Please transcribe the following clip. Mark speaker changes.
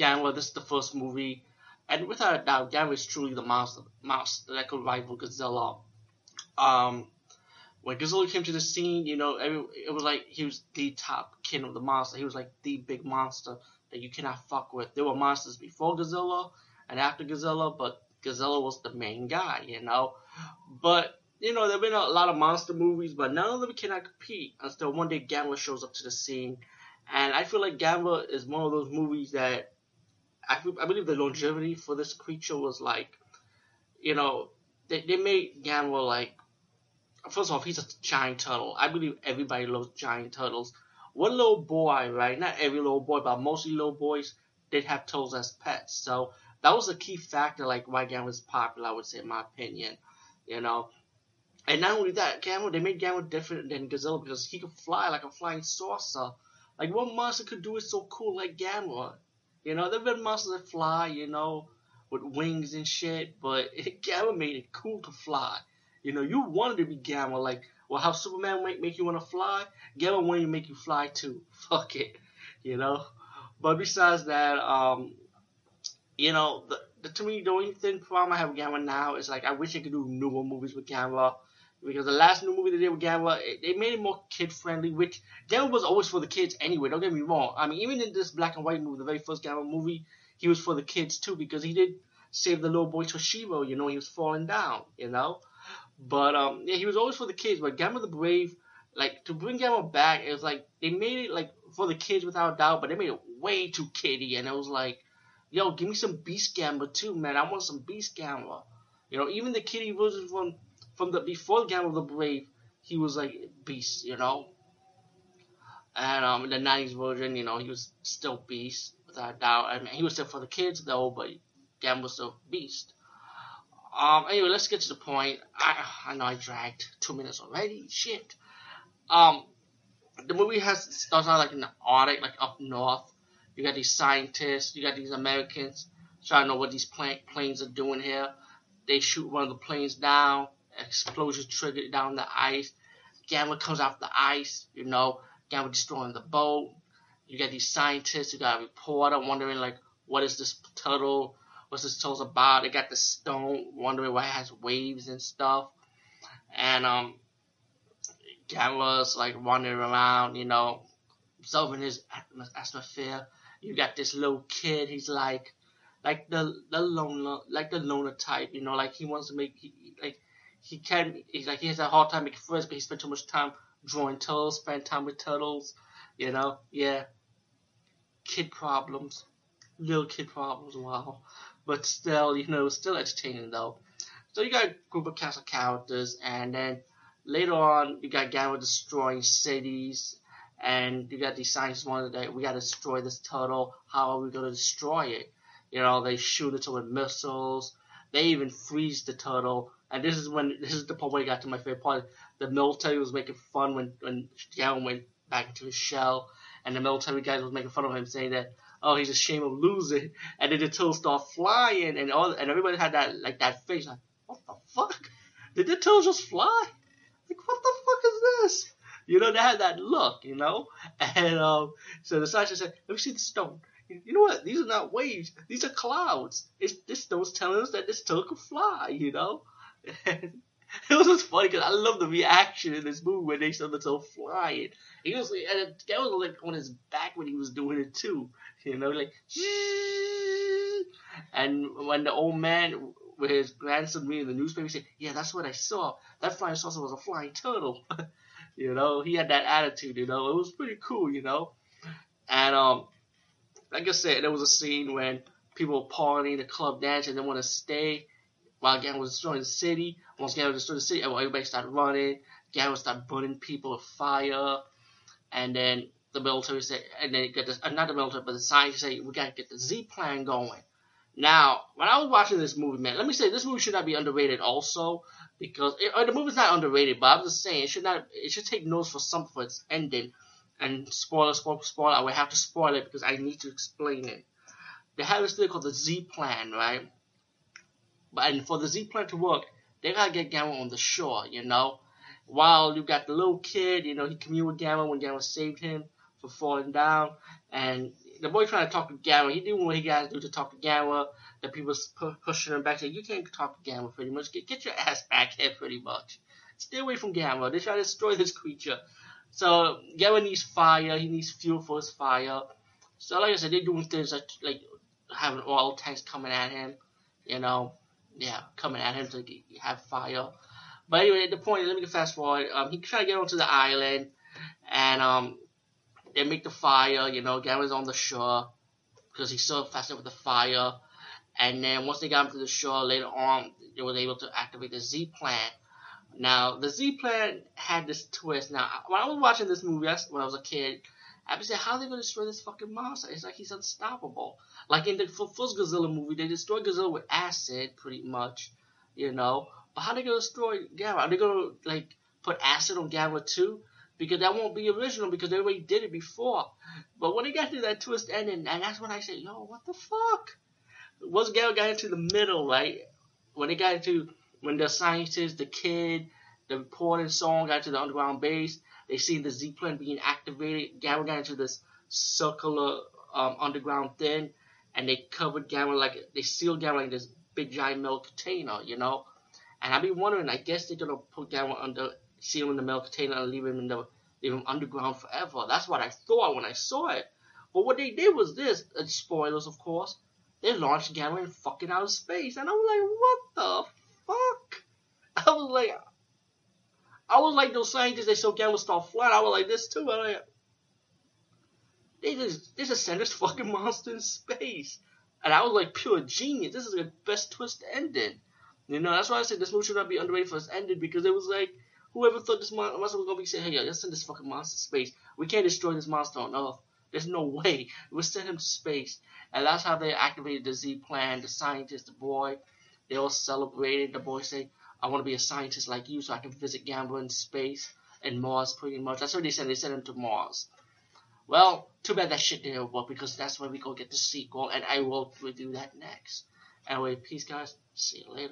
Speaker 1: Gamera, this is the first movie, and without a doubt, Gamera is truly the monster, monster that could rival Godzilla. Um, when Godzilla came to the scene, you know, it was like he was the top king of the monster. He was like the big monster that you cannot fuck with. There were monsters before Godzilla and after Godzilla, but Godzilla was the main guy, you know. But you know, there've been a lot of monster movies, but none of them cannot compete until one day Gamera shows up to the scene. And I feel like Gamera is one of those movies that I, I believe the longevity for this creature was like, you know, they, they made Gamera like first off, he's a giant turtle. I believe everybody loves giant turtles. One little boy, right? Not every little boy, but mostly little boys did have turtles as pets. So that was a key factor, like why Gamera was popular. I would say, in my opinion, you know. And not only that, Gamera they made Gamera different than Godzilla because he could fly like a flying saucer. Like what monster could do it so cool like Gamera? You know, there've been monsters that fly, you know, with wings and shit, but Gamera made it cool to fly. You know, you wanted to be Gamera, like, well, how Superman make, make you want to fly? Wanted to make you fly too. Fuck it, you know. But besides that, um, you know, the, the to me the only thing problem I have with Gamera now is like I wish I could do newer movies with Gamera. Because the last new movie they did with Gamera, they made it more kid friendly, which Gamera was always for the kids anyway. Don't get me wrong. I mean, even in this black and white movie, the very first Gamera movie, he was for the kids too because he did save the little boy Toshiro. You know, he was falling down. You know, but um, yeah, he was always for the kids. But Gamera the Brave, like to bring Gamera back, it was like they made it like for the kids without doubt, but they made it way too kiddie, and it was like, yo, give me some Beast Gamera too, man. I want some Beast Gamera. You know, even the kiddie version from from the before Gamera the Brave, he was like Beast, you know. And um, in the '90s version, you know, he was still Beast without doubt. I mean, he was still for the kids though, but Gamera was still Beast. Um, anyway, let's get to the point. I, I know I dragged two minutes already. Shit. Um, the movie has starts out like in the Arctic, like up north. You got these scientists, you got these Americans trying to know what these planes are doing here. They shoot one of the planes down. Explosion triggered down the ice. Gamera comes off the ice. You know, Gamera destroying the boat. You got these scientists. You got a reporter wondering like, what is this turtle? what's this toes about. They got the stone, wondering why it has waves and stuff. And um, Gamera's like wandering around, you know, observing his atmosphere. You got this little kid. He's like, like the the loner, like the loner type, you know, like he wants to make, he, like he can, he's like he has a hard time making friends, but he spent too much time drawing turtles, spend time with turtles, you know, yeah. Kid problems, little kid problems. Wow but still, you know, still entertaining though. So you got a group of cast of characters, and then later on you got Gamera destroying cities, and you got these scientists wanting that we got to destroy this turtle. How are we to destroy it? You know, they shoot it with missiles. They even freeze the turtle. And this is when this is the part where I got to my favorite part. The military was making fun when when Gamera went back into his shell, and the military guys was making fun of him, saying that oh, he's ashamed of losing. And then the turtles start flying, and all, and everybody had that like that face, like, what the fuck? Did the turtles just fly? Like, what the fuck is this? You know, they had that look, you know. And um, so the scientist said, let me see the stone. You know what? These are not waves. These are clouds. It's this stone's telling us that this turtle can fly. You know. it was just funny because I love the reaction in this movie when they saw the turtle flying. He was and that was like on his back when he was doing it too. You know, like and when the old man with his grandson reading the newspaper said, "Yeah, that's what I saw. That flying saucer was a flying turtle." you know, he had that attitude. You know, it was pretty cool. You know, and um, like I said, there was a scene when people were partying, the club dancing, and they want to stay while Gamera was destroying the city. Once Gamera was destroying the city, everybody started running. Gamera started burning people with fire, and then the military say, and then get this, military, but the scientists say, we gotta get the Z plan going. Now, when I was watching this movie, man, let me say this movie should not be underrated also, because it, uh, the movie's not underrated, but I'm just saying it should not, it should take notes for something for its ending. And spoiler, spoiler, spoiler, I will have to spoil it because I need to explain it. They have this thing called the Z plan, right? But and for the Z plan to work, they gotta get Gamera on the shore, you know. While you got the little kid, you know, he communed with Gamera when Gamera saved him for falling down, and the boy trying to talk to Gamera. He doing what he got to do to talk to Gamera. The people pu- pushing him back. Saying, you can't talk to Gamera pretty much. Get, get your ass back here pretty much. Stay away from Gamera. They try to destroy this creature. So Gamera needs fire. He needs fuel for his fire. So like I said, they're doing things like, like having oil tanks coming at him. You know, yeah, coming at him to have fire. But anyway, the point. Let me fast forward. Um, he trying to get onto the island, and um, they make the fire. You know, Gamera's on the shore because he's so fascinated with the fire. And then once they got him to the shore, later on, they were able to activate the Z plan. Now, the Z plan had this twist. Now, when I was watching this movie when I was a kid, I saying, how are they going to destroy this fucking monster? It's like he's unstoppable. Like in the first Godzilla movie, they destroyed Godzilla with acid, pretty much, you know. But how are they going to destroy Gamera? Are they going to, like, put acid on Gamera too? Because that won't be original because they already did it before. But when they got to that twist ending, and that's when I said, yo, what the fuck? Once Gamera got into the middle, right? When they got into, when the scientist, the kid, the reporter and so on got to the underground base, they see the Z plan being activated. Gamera got into this circular um, underground thing, and they covered Gamera like they sealed Gamera like this big giant milk container, you know. And I've been wondering, I guess they're gonna put Gamera under, seal him in the milk container and leave him in the, leave him underground forever. That's what I thought when I saw it. But what they did was this, spoilers of course. They launched Gamera in fucking outer space, and I was like, what the fuck? I was like, I was like those scientists they saw Gamera start flying. I was like this too. I like, they just they just sent this fucking monster in space, and I was like pure genius. This is the best twist ending. You know, that's why I said this movie should not be underrated for its ending because it was like whoever thought this monster was gonna be saying, hey, let's send this fucking monster to space. We can't destroy this monster on Earth. There's no way. We'll send him to space, and that's how they activated the Z plan. The scientist, the boy, they all celebrated. The boy said, I want to be a scientist like you so I can visit Gamera in space and Mars pretty much. That's what they said. They sent him to Mars. Well, too bad that shit didn't work because that's where we go get the sequel and I will do that next. Anyway, peace guys. See you later.